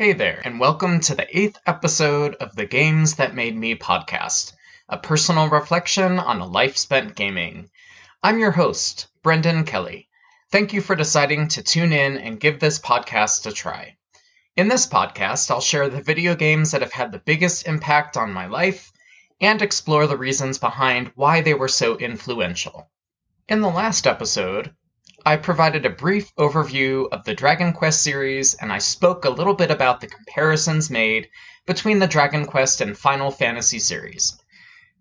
Hey there, and welcome to the eighth episode of the Games That Made Me podcast, a personal reflection on a life spent gaming. I'm your host, Brendan Kelly. Thank you for deciding to tune in and give this podcast a try. In this podcast, I'll share the video games that have had the biggest impact on my life and explore the reasons behind why they were so influential. In the last episode, I provided a brief overview of the Dragon Quest series, and I spoke a little bit about the comparisons made between the Dragon Quest and Final Fantasy series.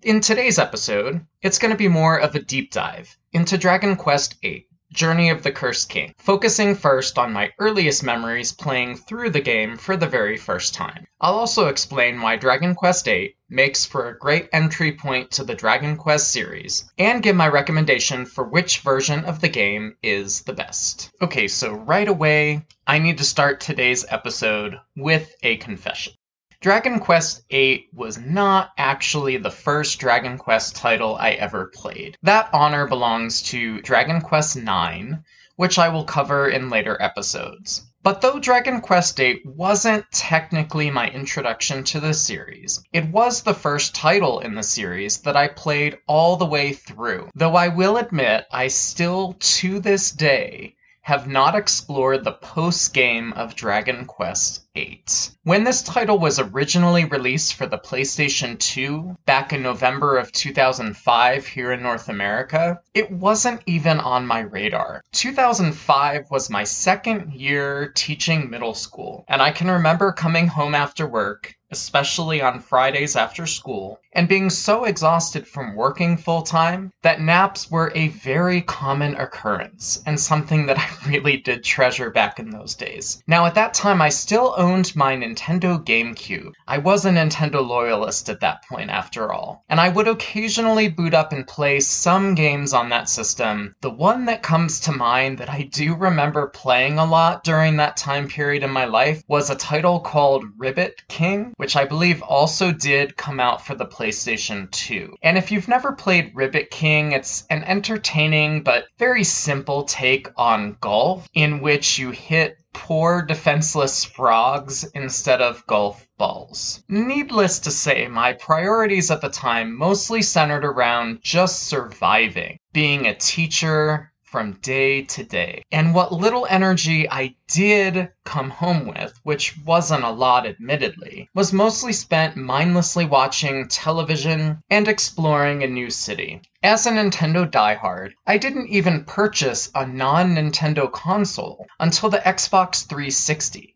In today's episode, it's going to be more of a deep dive into Dragon Quest VIII, Journey of the Cursed King, focusing first on my earliest memories playing through the game for the very first time. I'll also explain why Dragon Quest VIII makes for a great entry point to the Dragon Quest series, and give my recommendation for which version of the game is the best. Okay, so right away, I need to start today's episode with a confession. Dragon Quest VIII was not actually the first Dragon Quest title I ever played. That honor belongs to Dragon Quest IX, which I will cover in later episodes. But though Dragon Quest VIII wasn't technically my introduction to the series, it was the first title in the series that I played all the way through. Though I will admit, I still, to this day, have not explored the post game of Dragon Quest VIII. When this title was originally released for the PlayStation 2 back in November of 2005 here in North America, it wasn't even on my radar. 2005 was my second year teaching middle school, and I can remember coming home after work especially on Fridays after school, and being so exhausted from working full time that naps were a very common occurrence and something that I really did treasure back in those days. Now, at that time, I still owned my Nintendo GameCube. I was a Nintendo loyalist at that point, after all, and I would occasionally boot up and play some games on that system. The one that comes to mind that I do remember playing a lot during that time period in my life was a title called Ribbit King which I believe also did come out for the PlayStation 2. And if you've never played Ribbit King, it's an entertaining but very simple take on golf in which you hit poor defenseless frogs instead of golf balls. Needless to say, my priorities at the time mostly centered around just surviving, being a teacher, from day to day. And what little energy I did come home with, which wasn't a lot admittedly, was mostly spent mindlessly watching television and exploring a new city. As a Nintendo diehard, I didn't even purchase a non Nintendo console until the Xbox 360.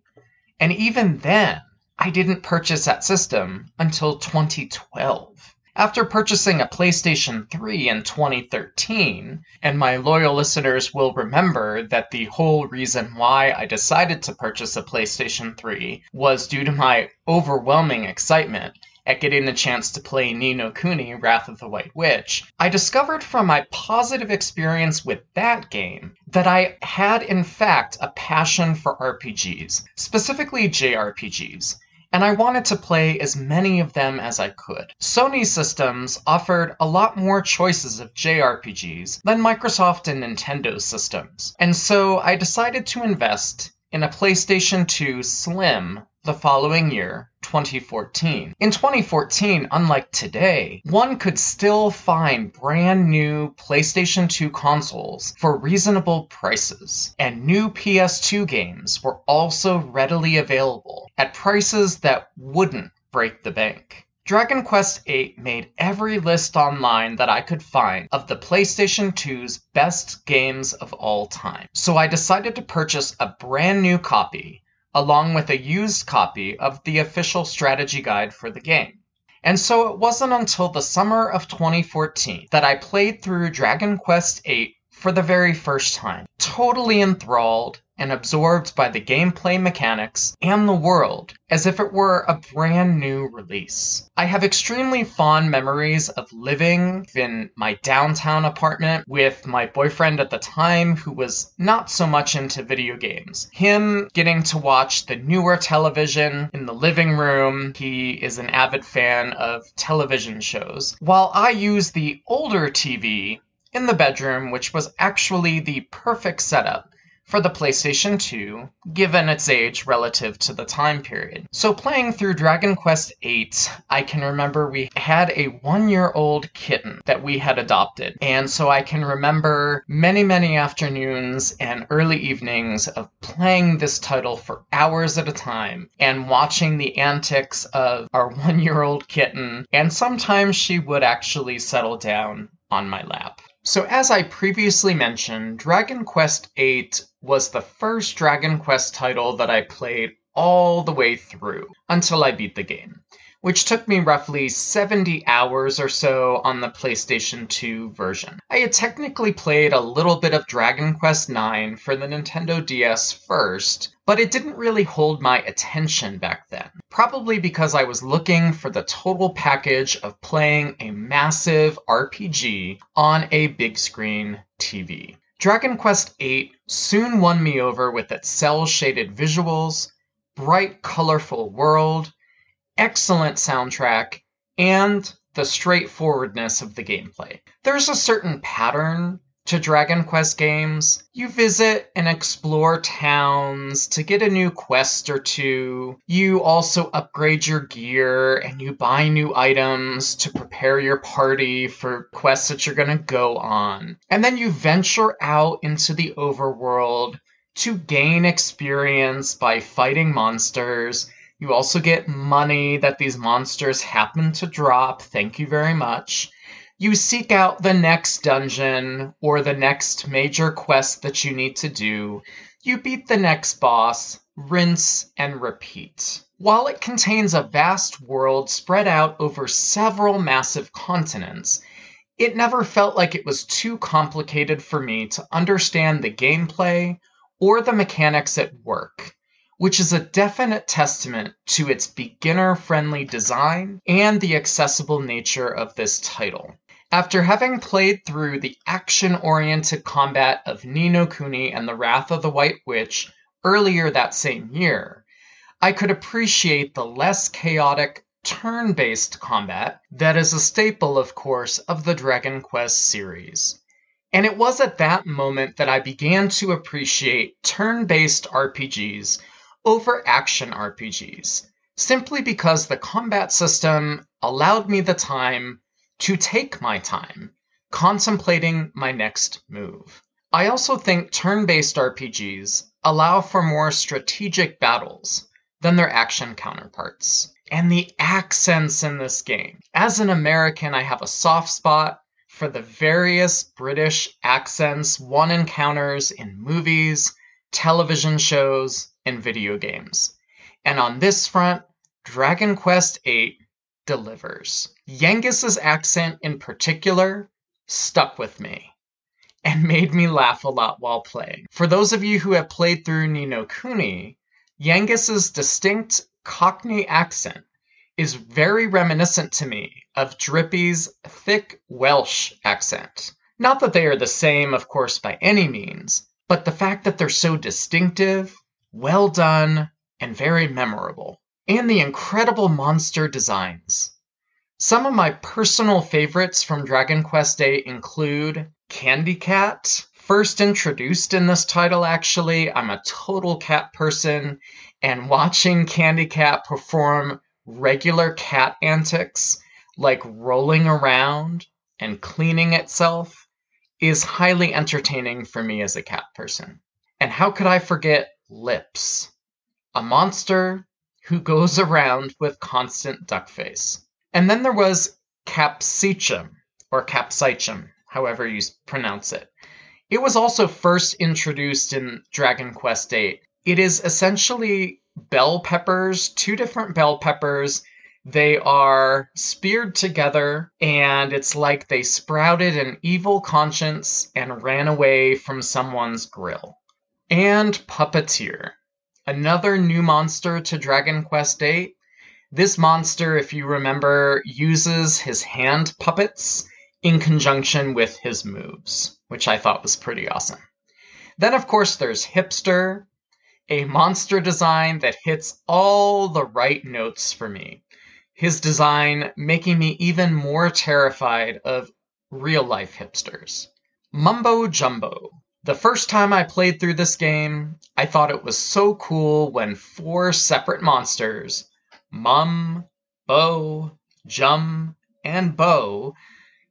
And even then, I didn't purchase that system until 2012. After purchasing a PlayStation 3 in 2013, and my loyal listeners will remember that the whole reason why I decided to purchase a PlayStation 3 was due to my overwhelming excitement at getting the chance to play Ni no Kuni Wrath of the White Witch, I discovered from my positive experience with that game that I had in fact a passion for RPGs, specifically JRPGs and I wanted to play as many of them as I could. Sony systems offered a lot more choices of JRPGs than Microsoft and Nintendo systems, and so I decided to invest in a PlayStation 2 Slim the following year, 2014. In 2014, unlike today, one could still find brand new PlayStation 2 consoles for reasonable prices, and new PS2 games were also readily available at prices that wouldn't break the bank. Dragon Quest VIII made every list online that I could find of the PlayStation 2's best games of all time. So I decided to purchase a brand new copy along with a used copy of the official strategy guide for the game. And so it wasn't until the summer of 2014 that I played through Dragon Quest VIII for the very first time, totally enthralled and absorbed by the gameplay mechanics and the world as if it were a brand new release. I have extremely fond memories of living in my downtown apartment with my boyfriend at the time who was not so much into video games. Him getting to watch the newer television in the living room. He is an avid fan of television shows. While I use the older TV in the bedroom, which was actually the perfect setup for the PlayStation 2, given its age relative to the time period. So, playing through Dragon Quest VIII, I can remember we had a one year old kitten that we had adopted. And so I can remember many, many afternoons and early evenings of playing this title for hours at a time and watching the antics of our one year old kitten. And sometimes she would actually settle down on my lap. So, as I previously mentioned, Dragon Quest VIII was the first Dragon Quest title that I played all the way through until I beat the game, which took me roughly 70 hours or so on the PlayStation 2 version. I had technically played a little bit of Dragon Quest IX for the Nintendo DS first, but it didn't really hold my attention back then. Probably because I was looking for the total package of playing a massive RPG on a big screen TV. Dragon Quest VIII soon won me over with its cel shaded visuals, bright, colorful world, excellent soundtrack, and the straightforwardness of the gameplay. There's a certain pattern to Dragon Quest games, you visit and explore towns to get a new quest or two. You also upgrade your gear and you buy new items to prepare your party for quests that you're going to go on. And then you venture out into the overworld to gain experience by fighting monsters. You also get money that these monsters happen to drop. Thank you very much you seek out the next dungeon or the next major quest that you need to do. You beat the next boss, rinse and repeat. While it contains a vast world spread out over several massive continents, it never felt like it was too complicated for me to understand the gameplay or the mechanics at work, which is a definite testament to its beginner friendly design and the accessible nature of this title. After having played through the action oriented combat of Ni no Kuni and the Wrath of the White Witch earlier that same year, I could appreciate the less chaotic turn based combat that is a staple, of course, of the Dragon Quest series. And it was at that moment that I began to appreciate turn based RPGs over action RPGs, simply because the combat system allowed me the time to take my time contemplating my next move. I also think turn based RPGs allow for more strategic battles than their action counterparts. And the accents in this game. As an American, I have a soft spot for the various British accents one encounters in movies, television shows, and video games. And on this front, Dragon Quest VIII delivers. Yangus's accent in particular stuck with me and made me laugh a lot while playing. For those of you who have played through Ni no Kuni, Yangus's distinct Cockney accent is very reminiscent to me of Drippy's thick Welsh accent. Not that they are the same, of course, by any means, but the fact that they're so distinctive, well done, and very memorable and the incredible monster designs. Some of my personal favorites from Dragon Quest VIII include Candy Cat, first introduced in this title actually. I'm a total cat person, and watching Candy Cat perform regular cat antics, like rolling around and cleaning itself, is highly entertaining for me as a cat person. And how could I forget Lips? A monster who goes around with constant duck face. And then there was Capsicum, or Capsicum, however you pronounce it. It was also first introduced in Dragon Quest VIII. It is essentially bell peppers, two different bell peppers. They are speared together, and it's like they sprouted an evil conscience and ran away from someone's grill. And Puppeteer another new monster to Dragon Quest VIII. This monster, if you remember, uses his hand puppets in conjunction with his moves, which I thought was pretty awesome. Then, of course, there's Hipster, a monster design that hits all the right notes for me. His design making me even more terrified of real life hipsters. Mumbo Jumbo, The first time I played through this game, I thought it was so cool when four separate monsters, Mum, Bo, Jum, and Bo,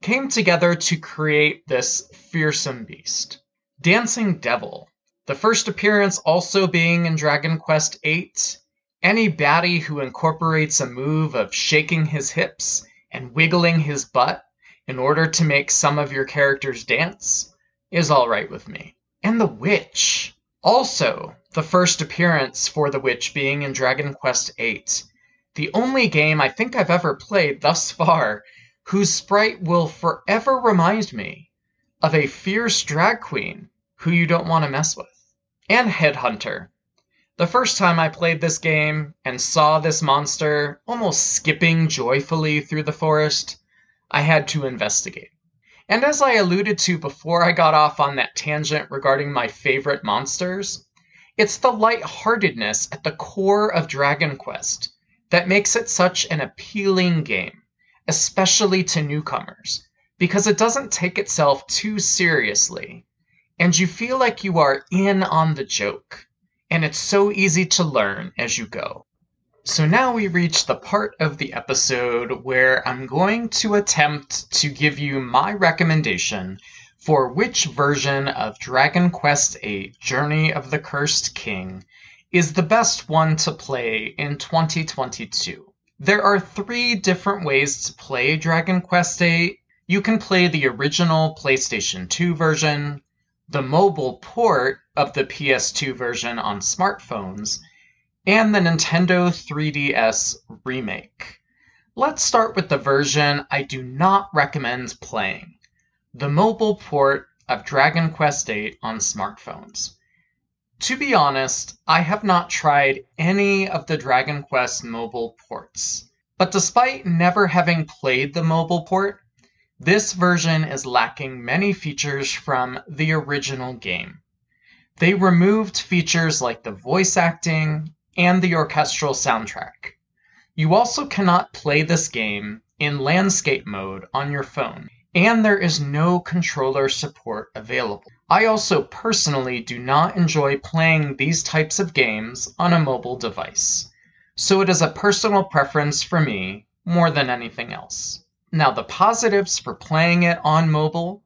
came together to create this fearsome beast. Dancing Devil, the first appearance also being in Dragon Quest VIII, any baddie who incorporates a move of shaking his hips and wiggling his butt in order to make some of your characters dance is alright with me. And the Witch. Also, the first appearance for the Witch being in Dragon Quest VIII. The only game I think I've ever played thus far whose sprite will forever remind me of a fierce drag queen who you don't want to mess with. And Headhunter. The first time I played this game and saw this monster almost skipping joyfully through the forest, I had to investigate. And as I alluded to before I got off on that tangent regarding my favorite monsters, it's the lightheartedness at the core of Dragon Quest that makes it such an appealing game, especially to newcomers, because it doesn't take itself too seriously, and you feel like you are in on the joke, and it's so easy to learn as you go. So now we reach the part of the episode where I'm going to attempt to give you my recommendation for which version of Dragon Quest VIII Journey of the Cursed King is the best one to play in 2022. There are three different ways to play Dragon Quest VIII. You can play the original PlayStation 2 version, the mobile port of the PS2 version on smartphones, and the Nintendo 3DS remake. Let's start with the version I do not recommend playing the mobile port of Dragon Quest VIII on smartphones. To be honest, I have not tried any of the Dragon Quest mobile ports. But despite never having played the mobile port, this version is lacking many features from the original game. They removed features like the voice acting and the orchestral soundtrack. You also cannot play this game in landscape mode on your phone, and there is no controller support available. I also personally do not enjoy playing these types of games on a mobile device, so it is a personal preference for me more than anything else. Now, the positives for playing it on mobile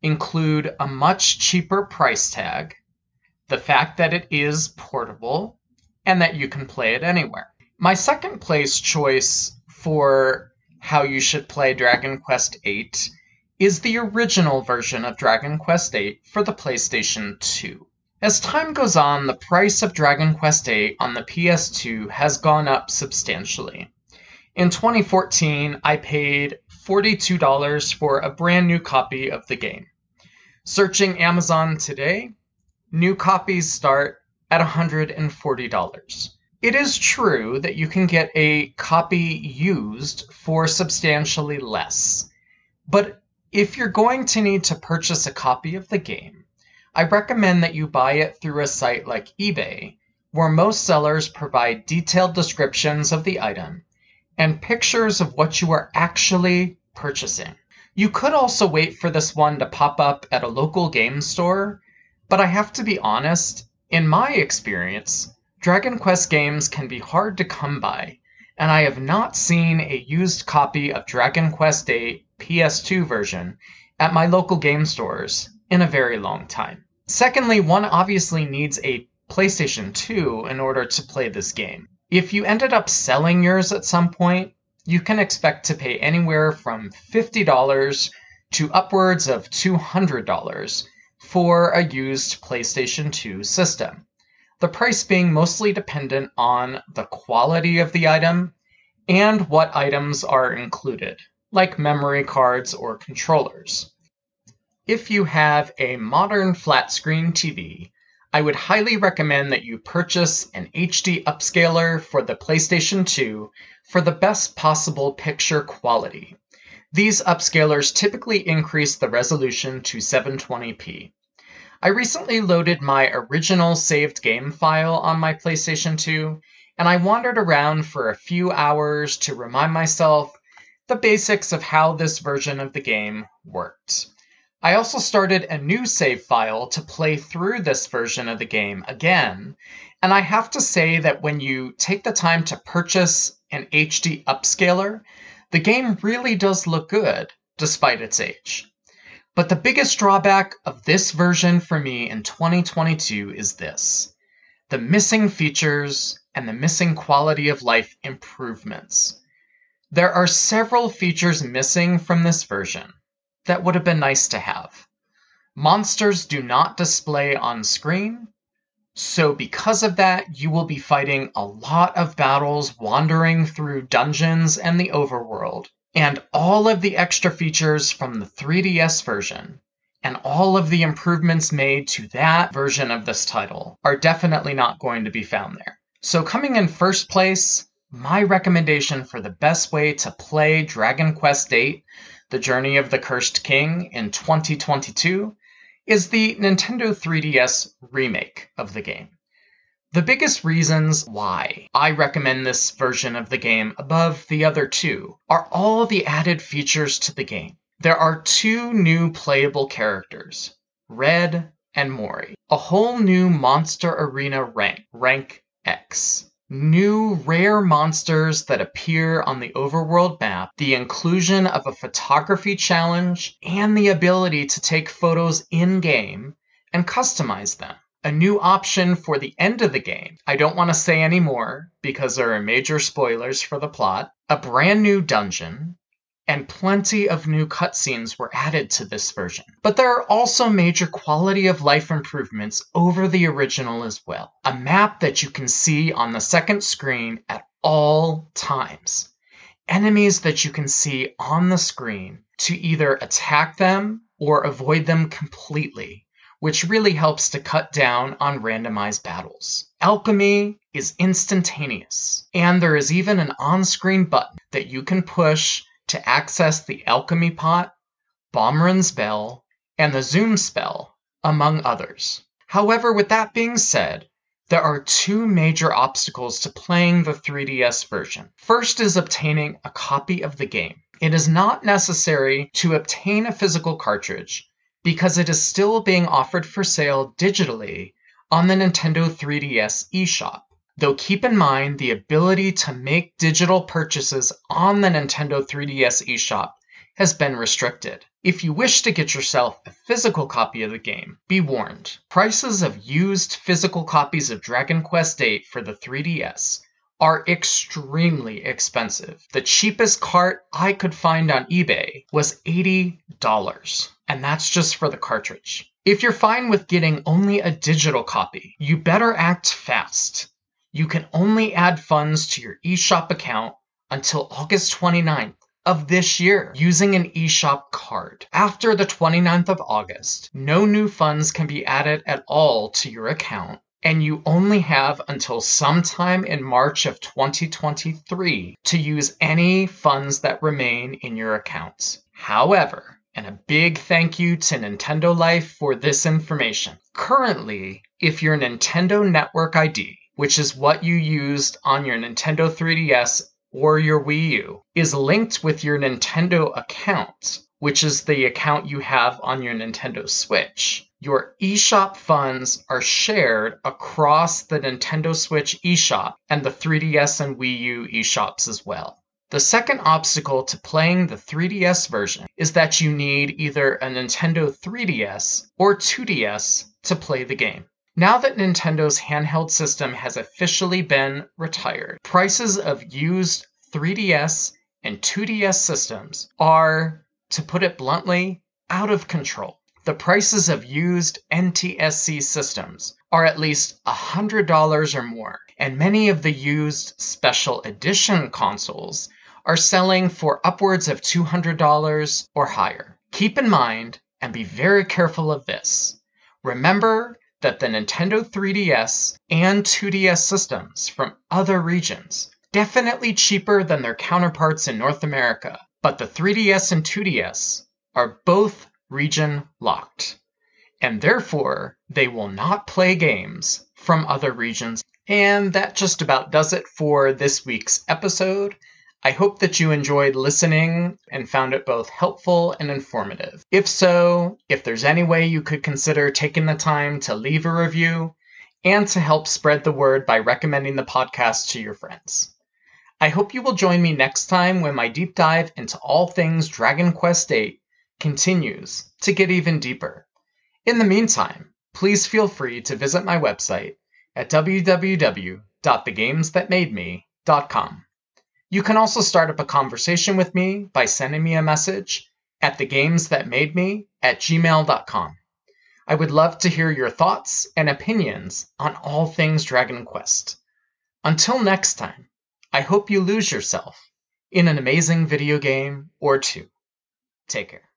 include a much cheaper price tag, the fact that it is portable, and that you can play it anywhere. My second place choice for how you should play Dragon Quest VIII is the original version of Dragon Quest VIII for the PlayStation 2. As time goes on, the price of Dragon Quest VIII on the PS2 has gone up substantially. In 2014, I paid $42 for a brand new copy of the game. Searching Amazon today, new copies start at $140. It is true that you can get a copy used for substantially less, but if you're going to need to purchase a copy of the game, I recommend that you buy it through a site like eBay, where most sellers provide detailed descriptions of the item and pictures of what you are actually purchasing. You could also wait for this one to pop up at a local game store, but I have to be honest, in my experience, Dragon Quest games can be hard to come by, and I have not seen a used copy of Dragon Quest VIII PS2 version at my local game stores in a very long time. Secondly, one obviously needs a PlayStation 2 in order to play this game. If you ended up selling yours at some point, you can expect to pay anywhere from $50 to upwards of $200 for a used PlayStation 2 system. The price being mostly dependent on the quality of the item and what items are included, like memory cards or controllers. If you have a modern flat screen TV, I would highly recommend that you purchase an HD upscaler for the PlayStation 2 for the best possible picture quality. These upscalers typically increase the resolution to 720p. I recently loaded my original saved game file on my PlayStation 2, and I wandered around for a few hours to remind myself the basics of how this version of the game worked. I also started a new save file to play through this version of the game again, and I have to say that when you take the time to purchase an HD upscaler, the game really does look good despite its age. But the biggest drawback of this version for me in 2022 is this the missing features and the missing quality of life improvements. There are several features missing from this version that would have been nice to have. Monsters do not display on screen, so because of that, you will be fighting a lot of battles wandering through dungeons and the overworld. And all of the extra features from the 3DS version and all of the improvements made to that version of this title are definitely not going to be found there. So, coming in first place, my recommendation for the best way to play Dragon Quest VIII The Journey of the Cursed King in 2022 is the Nintendo 3DS remake of the game. The biggest reasons why I recommend this version of the game above the other two are all the added features to the game. There are two new playable characters, Red and Morrie, a whole new Monster Arena rank, Rank X, new rare monsters that appear on the overworld map, the inclusion of a photography challenge, and the ability to take photos in game and customize them a new option for the end of the game. I don't want to say any more because there are major spoilers for the plot. A brand new dungeon, and plenty of new cutscenes were added to this version. But there are also major quality of life improvements over the original as well. A map that you can see on the second screen at all times. Enemies that you can see on the screen to either attack them or avoid them completely which really helps to cut down on randomized battles. Alchemy is instantaneous, and there is even an on screen button that you can push to access the Alchemy Pot, Baumren's Bell, and the Zoom spell, among others. However, with that being said, there are two major obstacles to playing the 3DS version. First is obtaining a copy of the game. It is not necessary to obtain a physical cartridge because it is still being offered for sale digitally on the Nintendo 3DS eShop. Though keep in mind the ability to make digital purchases on the Nintendo 3DS eShop has been restricted. If you wish to get yourself a physical copy of the game, be warned. Prices of used physical copies of Dragon Quest VIII for the 3DS are extremely expensive. The cheapest cart I could find on eBay was $80 and that's just for the cartridge. If you're fine with getting only a digital copy, you better act fast. You can only add funds to your eShop account until August 29th of this year using an eShop card. After the 29th of August, no new funds can be added at all to your account, and you only have until sometime in March of 2023 to use any funds that remain in your accounts. However, and a big thank you to Nintendo Life for this information. Currently, if your Nintendo Network ID, which is what you used on your Nintendo 3DS or your Wii U, is linked with your Nintendo account, which is the account you have on your Nintendo Switch, your eShop funds are shared across the Nintendo Switch eShop and the 3DS and Wii U eShops as well. The second obstacle to playing the 3DS version is that you need either a Nintendo 3DS or 2DS to play the game. Now that Nintendo's handheld system has officially been retired, prices of used 3DS and 2DS systems are, to put it bluntly, out of control. The prices of used NTSC systems are at least $100 or more, and many of the used special edition consoles are selling for upwards of $200 or higher. Keep in mind and be very careful of this. Remember that the Nintendo 3DS and 2DS systems from other regions definitely cheaper than their counterparts in North America, but the 3DS and 2DS are both region locked, and therefore they will not play games from other regions. And that just about does it for this week's episode. I hope that you enjoyed listening and found it both helpful and informative. If so, if there's any way you could consider taking the time to leave a review and to help spread the word by recommending the podcast to your friends. I hope you will join me next time when my deep dive into all things Dragon Quest VIII continues to get even deeper. In the meantime, please feel free to visit my website at www.thegamesthatmademe.com. You can also start up a conversation with me by sending me a message at thegamesthatmademe at gmail.com. I would love to hear your thoughts and opinions on all things Dragon Quest. Until next time, I hope you lose yourself in an amazing video game or two. Take care.